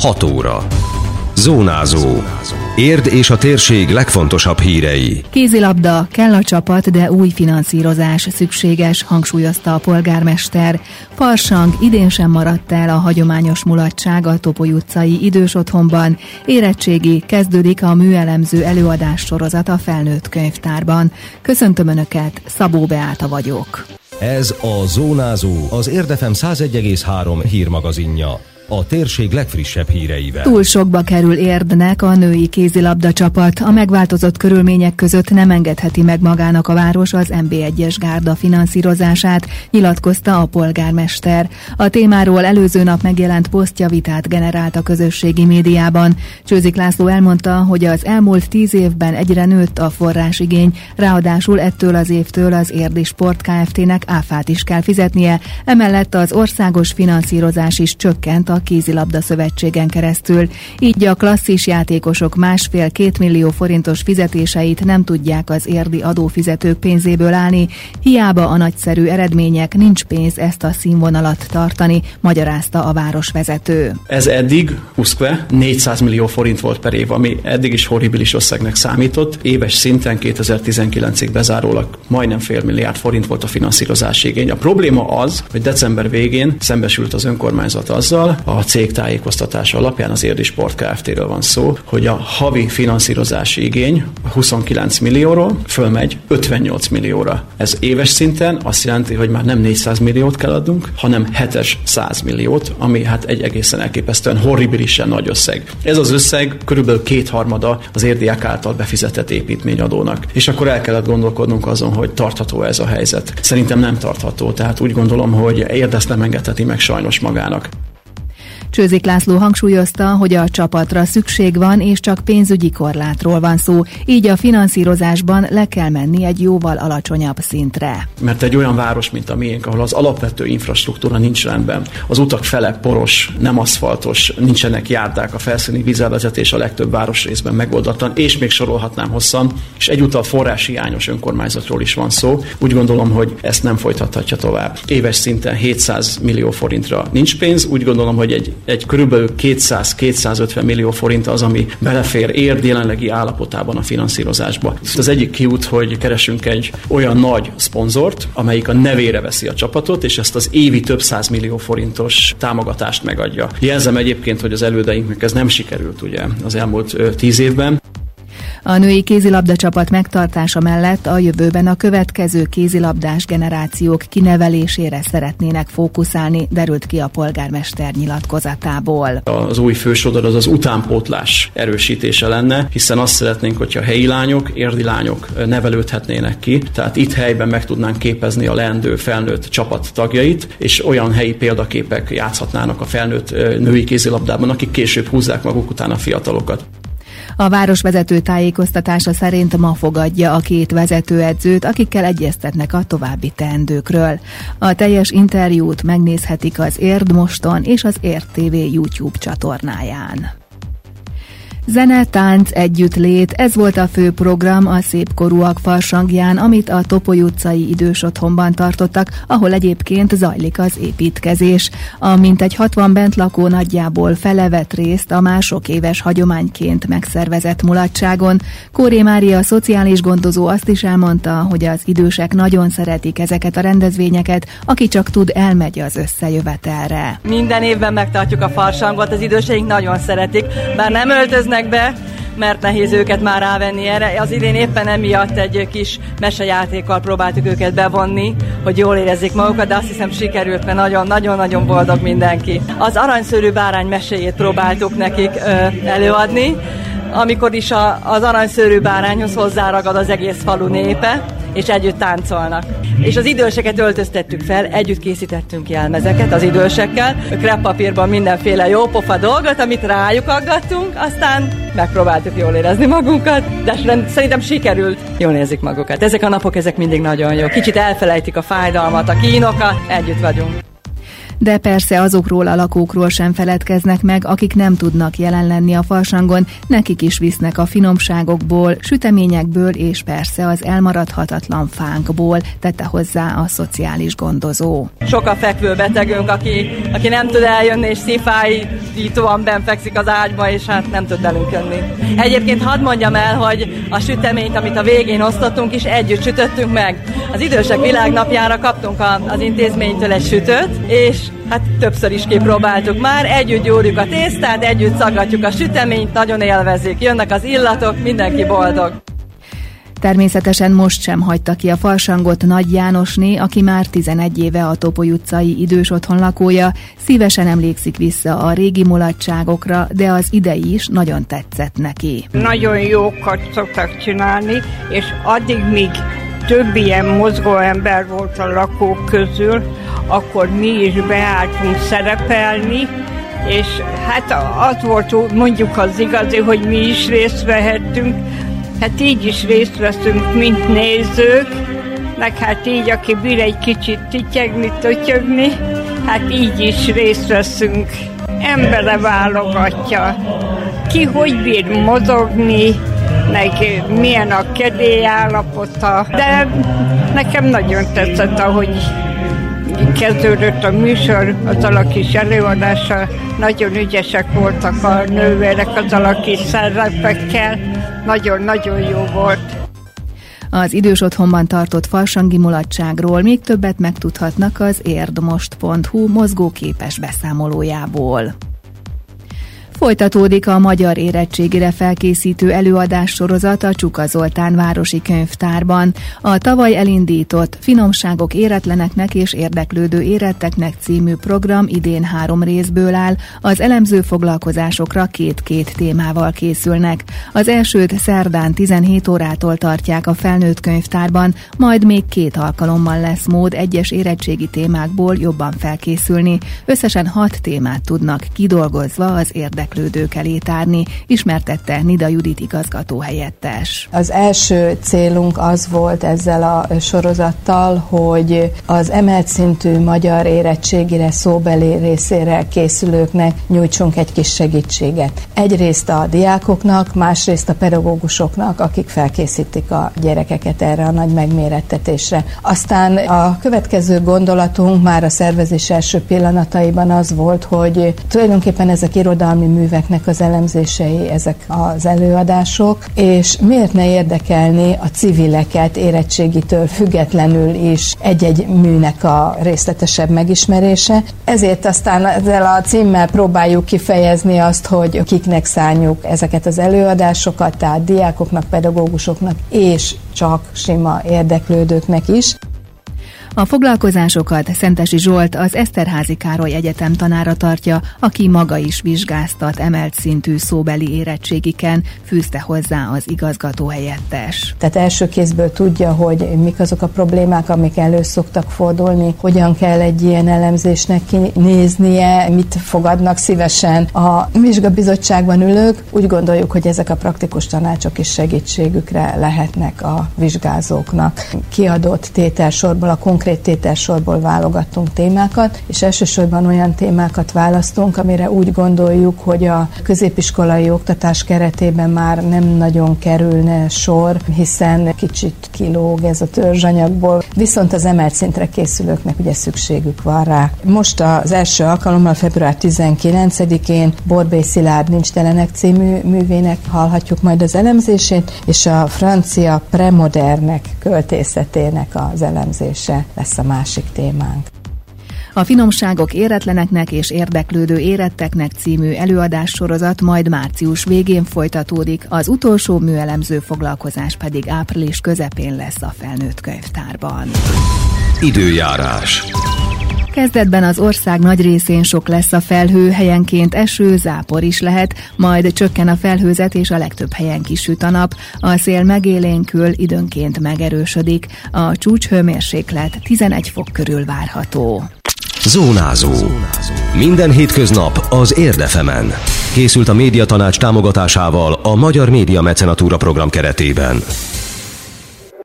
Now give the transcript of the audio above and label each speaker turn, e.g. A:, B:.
A: 6 óra. Zónázó. Érd és a térség legfontosabb hírei.
B: Kézilabda, kell a csapat, de új finanszírozás szükséges, hangsúlyozta a polgármester. Farsang idén sem maradt el a hagyományos mulatság a Topoly utcai idős otthonban. Érettségi kezdődik a műelemző előadás sorozat a felnőtt könyvtárban. Köszöntöm Önöket, Szabó Beáta vagyok.
A: Ez a Zónázó, az Érdefem 101,3 hírmagazinja a térség legfrissebb híreivel.
B: Túl sokba kerül Érdnek a női kézilabda csapat. A megváltozott körülmények között nem engedheti meg magának a város az MB1-es gárda finanszírozását, nyilatkozta a polgármester. A témáról előző nap megjelent posztja vitát generált a közösségi médiában. Csőzik László elmondta, hogy az elmúlt tíz évben egyre nőtt a forrásigény, ráadásul ettől az évtől az Érdi Sport Kft-nek áfát is kell fizetnie, emellett az országos finanszírozás is csökkent a kézilabda szövetségen keresztül, így a klasszis játékosok másfél-két millió forintos fizetéseit nem tudják az érdi adófizetők pénzéből állni, hiába a nagyszerű eredmények nincs pénz ezt a színvonalat tartani, magyarázta a városvezető.
C: Ez eddig 400 millió forint volt per év, ami eddig is horribilis összegnek számított. Éves szinten 2019-ig bezárólag majdnem fél milliárd forint volt a finanszírozási igény. A probléma az, hogy december végén szembesült az önkormányzat azzal, a cég tájékoztatása alapján az Érdi Sport Kft-ről van szó, hogy a havi finanszírozási igény 29 millióról fölmegy 58 millióra. Ez éves szinten azt jelenti, hogy már nem 400 milliót kell adnunk, hanem 7-es 100 milliót, ami hát egy egészen elképesztően horribilisen nagy összeg. Ez az összeg körülbelül kétharmada az érdiák által befizetett építményadónak. És akkor el kellett gondolkodnunk azon, hogy tartható ez a helyzet. Szerintem nem tartható, tehát úgy gondolom, hogy érdezt nem engedheti meg sajnos magának.
B: Csőzik László hangsúlyozta, hogy a csapatra szükség van, és csak pénzügyi korlátról van szó, így a finanszírozásban le kell menni egy jóval alacsonyabb szintre.
C: Mert egy olyan város, mint a miénk, ahol az alapvető infrastruktúra nincs rendben, az utak fele poros, nem aszfaltos, nincsenek járdák, a felszíni vízelvezetés a legtöbb városrészben megoldatlan, és még sorolhatnám hosszan, és egyúttal forráshiányos önkormányzatról is van szó. Úgy gondolom, hogy ezt nem folytathatja tovább. Éves szinten 700 millió forintra nincs pénz, úgy gondolom, hogy egy egy körülbelül 200-250 millió forint az, ami belefér érd jelenlegi állapotában a finanszírozásba. Az egyik kiút, hogy keresünk egy olyan nagy szponzort, amelyik a nevére veszi a csapatot, és ezt az évi több száz millió forintos támogatást megadja. Jelzem egyébként, hogy az elődeinknek ez nem sikerült ugye az elmúlt tíz évben.
B: A női kézilabda csapat megtartása mellett a jövőben a következő kézilabdás generációk kinevelésére szeretnének fókuszálni, derült ki a polgármester nyilatkozatából.
C: Az új fősodor az az utánpótlás erősítése lenne, hiszen azt szeretnénk, hogyha helyi lányok, érdi lányok nevelődhetnének ki, tehát itt helyben meg tudnánk képezni a leendő felnőtt csapat tagjait, és olyan helyi példaképek játszhatnának a felnőtt női kézilabdában, akik később húzzák maguk után a fiatalokat.
B: A városvezető tájékoztatása szerint ma fogadja a két vezetőedzőt, akikkel egyeztetnek a további teendőkről. A teljes interjút megnézhetik az Érd Moston és az Érd TV YouTube csatornáján. Zene, tánc, együttlét, ez volt a fő program a szépkorúak farsangján, amit a Topoly utcai idős otthonban tartottak, ahol egyébként zajlik az építkezés. A mintegy 60 bent lakó nagyjából felevett részt a mások éves hagyományként megszervezett mulatságon. Kóré Mária, szociális gondozó azt is elmondta, hogy az idősek nagyon szeretik ezeket a rendezvényeket, aki csak tud, elmegy az összejövetelre.
D: Minden évben megtartjuk a farsangot, az időseink nagyon szeretik, bár nem öltöznek jönnek be, mert nehéz őket már rávenni erre. Az idén éppen emiatt egy kis mesejátékkal próbáltuk őket bevonni, hogy jól érezzék magukat, de azt hiszem sikerült, mert nagyon-nagyon-nagyon boldog mindenki. Az aranyszőrű bárány meséjét próbáltuk nekik ö, előadni, amikor is a, az aranyszőrű bárányhoz hozzáragad az egész falu népe, és együtt táncolnak. És az időseket öltöztettük fel, együtt készítettünk jelmezeket az idősekkel, kreppapírban mindenféle jó pofa dolgot, amit rájuk aggattunk, aztán megpróbáltuk jól érezni magunkat, de szerintem sikerült, jól érzik magukat. Ezek a napok, ezek mindig nagyon jó. Kicsit elfelejtik a fájdalmat, a kínokat, együtt vagyunk.
B: De persze azokról a lakókról sem feledkeznek meg, akik nem tudnak jelen lenni a farsangon, nekik is visznek a finomságokból, süteményekből és persze az elmaradhatatlan fánkból, tette hozzá a szociális gondozó.
D: Sok a fekvő betegünk, aki, aki nem tud eljönni, és szifájítóan benfekszik az ágyba, és hát nem tud velünk jönni. Egyébként hadd mondjam el, hogy a süteményt, amit a végén osztottunk is, együtt sütöttünk meg. Az idősek világnapjára kaptunk az intézménytől egy sütőt, és hát többször is kipróbáltuk már, együtt gyúrjuk a tésztát, együtt szaggatjuk a süteményt, nagyon élvezik, jönnek az illatok, mindenki boldog.
B: Természetesen most sem hagyta ki a farsangot Nagy Jánosné, aki már 11 éve a Topoly utcai idős otthon lakója, szívesen emlékszik vissza a régi mulatságokra, de az idei is nagyon tetszett neki.
E: Nagyon jókat szoktak csinálni, és addig, míg több ilyen mozgó ember volt a lakók közül, akkor mi is beálltunk szerepelni, és hát az volt mondjuk az igazi, hogy mi is részt vehettünk, hát így is részt veszünk, mint nézők, meg hát így, aki bír egy kicsit tityegni, tötyögni, hát így is részt veszünk. Embere válogatja, ki hogy bír mozogni, meg milyen a kedély állapota, de nekem nagyon tetszett, ahogy kezdődött a műsor az alakis előadása, nagyon ügyesek voltak a nővérek az alakis szerepekkel, nagyon-nagyon jó volt.
B: Az idős otthonban tartott farsangi mulatságról még többet megtudhatnak az érdmost.hu mozgóképes beszámolójából. Folytatódik a magyar érettségire felkészítő előadás sorozat a Csuka Zoltán Városi Könyvtárban. A tavaly elindított Finomságok éretleneknek és érdeklődő éretteknek című program idén három részből áll, az elemző foglalkozásokra két-két témával készülnek. Az elsőt szerdán 17 órától tartják a felnőtt könyvtárban, majd még két alkalommal lesz mód egyes érettségi témákból jobban felkészülni. Összesen hat témát tudnak kidolgozva az érdek érdeklődők elé tárni, ismertette Nida Judit igazgató helyettes.
F: Az első célunk az volt ezzel a sorozattal, hogy az emelt szintű magyar érettségire szóbeli részére készülőknek nyújtsunk egy kis segítséget. Egyrészt a diákoknak, másrészt a pedagógusoknak, akik felkészítik a gyerekeket erre a nagy megmérettetésre. Aztán a következő gondolatunk már a szervezés első pillanataiban az volt, hogy tulajdonképpen ezek irodalmi műveknek az elemzései ezek az előadások, és miért ne érdekelni a civileket érettségitől függetlenül is egy-egy műnek a részletesebb megismerése. Ezért aztán ezzel a címmel próbáljuk kifejezni azt, hogy kiknek szálljuk ezeket az előadásokat, tehát diákoknak, pedagógusoknak és csak sima érdeklődőknek is.
B: A foglalkozásokat Szentesi Zsolt az Eszterházi Károly Egyetem tanára tartja, aki maga is vizsgáztat emelt szintű szóbeli érettségiken, fűzte hozzá az igazgató helyettes.
F: Tehát első kézből tudja, hogy mik azok a problémák, amik elő szoktak fordulni, hogyan kell egy ilyen elemzésnek néznie, mit fogadnak szívesen. A vizsgabizottságban ülők úgy gondoljuk, hogy ezek a praktikus tanácsok is segítségükre lehetnek a vizsgázóknak. Kiadott tételsorból a konkrét tételsorból válogattunk témákat, és elsősorban olyan témákat választunk, amire úgy gondoljuk, hogy a középiskolai oktatás keretében már nem nagyon kerülne sor, hiszen kicsit kilóg ez a törzsanyagból, viszont az emelt szintre készülőknek ugye szükségük van rá. Most az első alkalommal február 19-én Borbély Szilárd Nincs Telenek című művének hallhatjuk majd az elemzését, és a francia premodernek költészetének az elemzése lesz a másik témánk.
B: A finomságok éretleneknek és érdeklődő éretteknek című előadássorozat majd március végén folytatódik, az utolsó műelemző foglalkozás pedig április közepén lesz a felnőtt könyvtárban.
A: Időjárás.
B: Kezdetben az ország nagy részén sok lesz a felhő, helyenként eső, zápor is lehet, majd csökken a felhőzet és a legtöbb helyen kisüt a nap. A szél megélénkül, időnként megerősödik. A csúcs hőmérséklet 11 fok körül várható.
A: Zónázó. Minden hétköznap az Érdefemen. Készült a médiatanács támogatásával a Magyar Média Mecenatúra program keretében.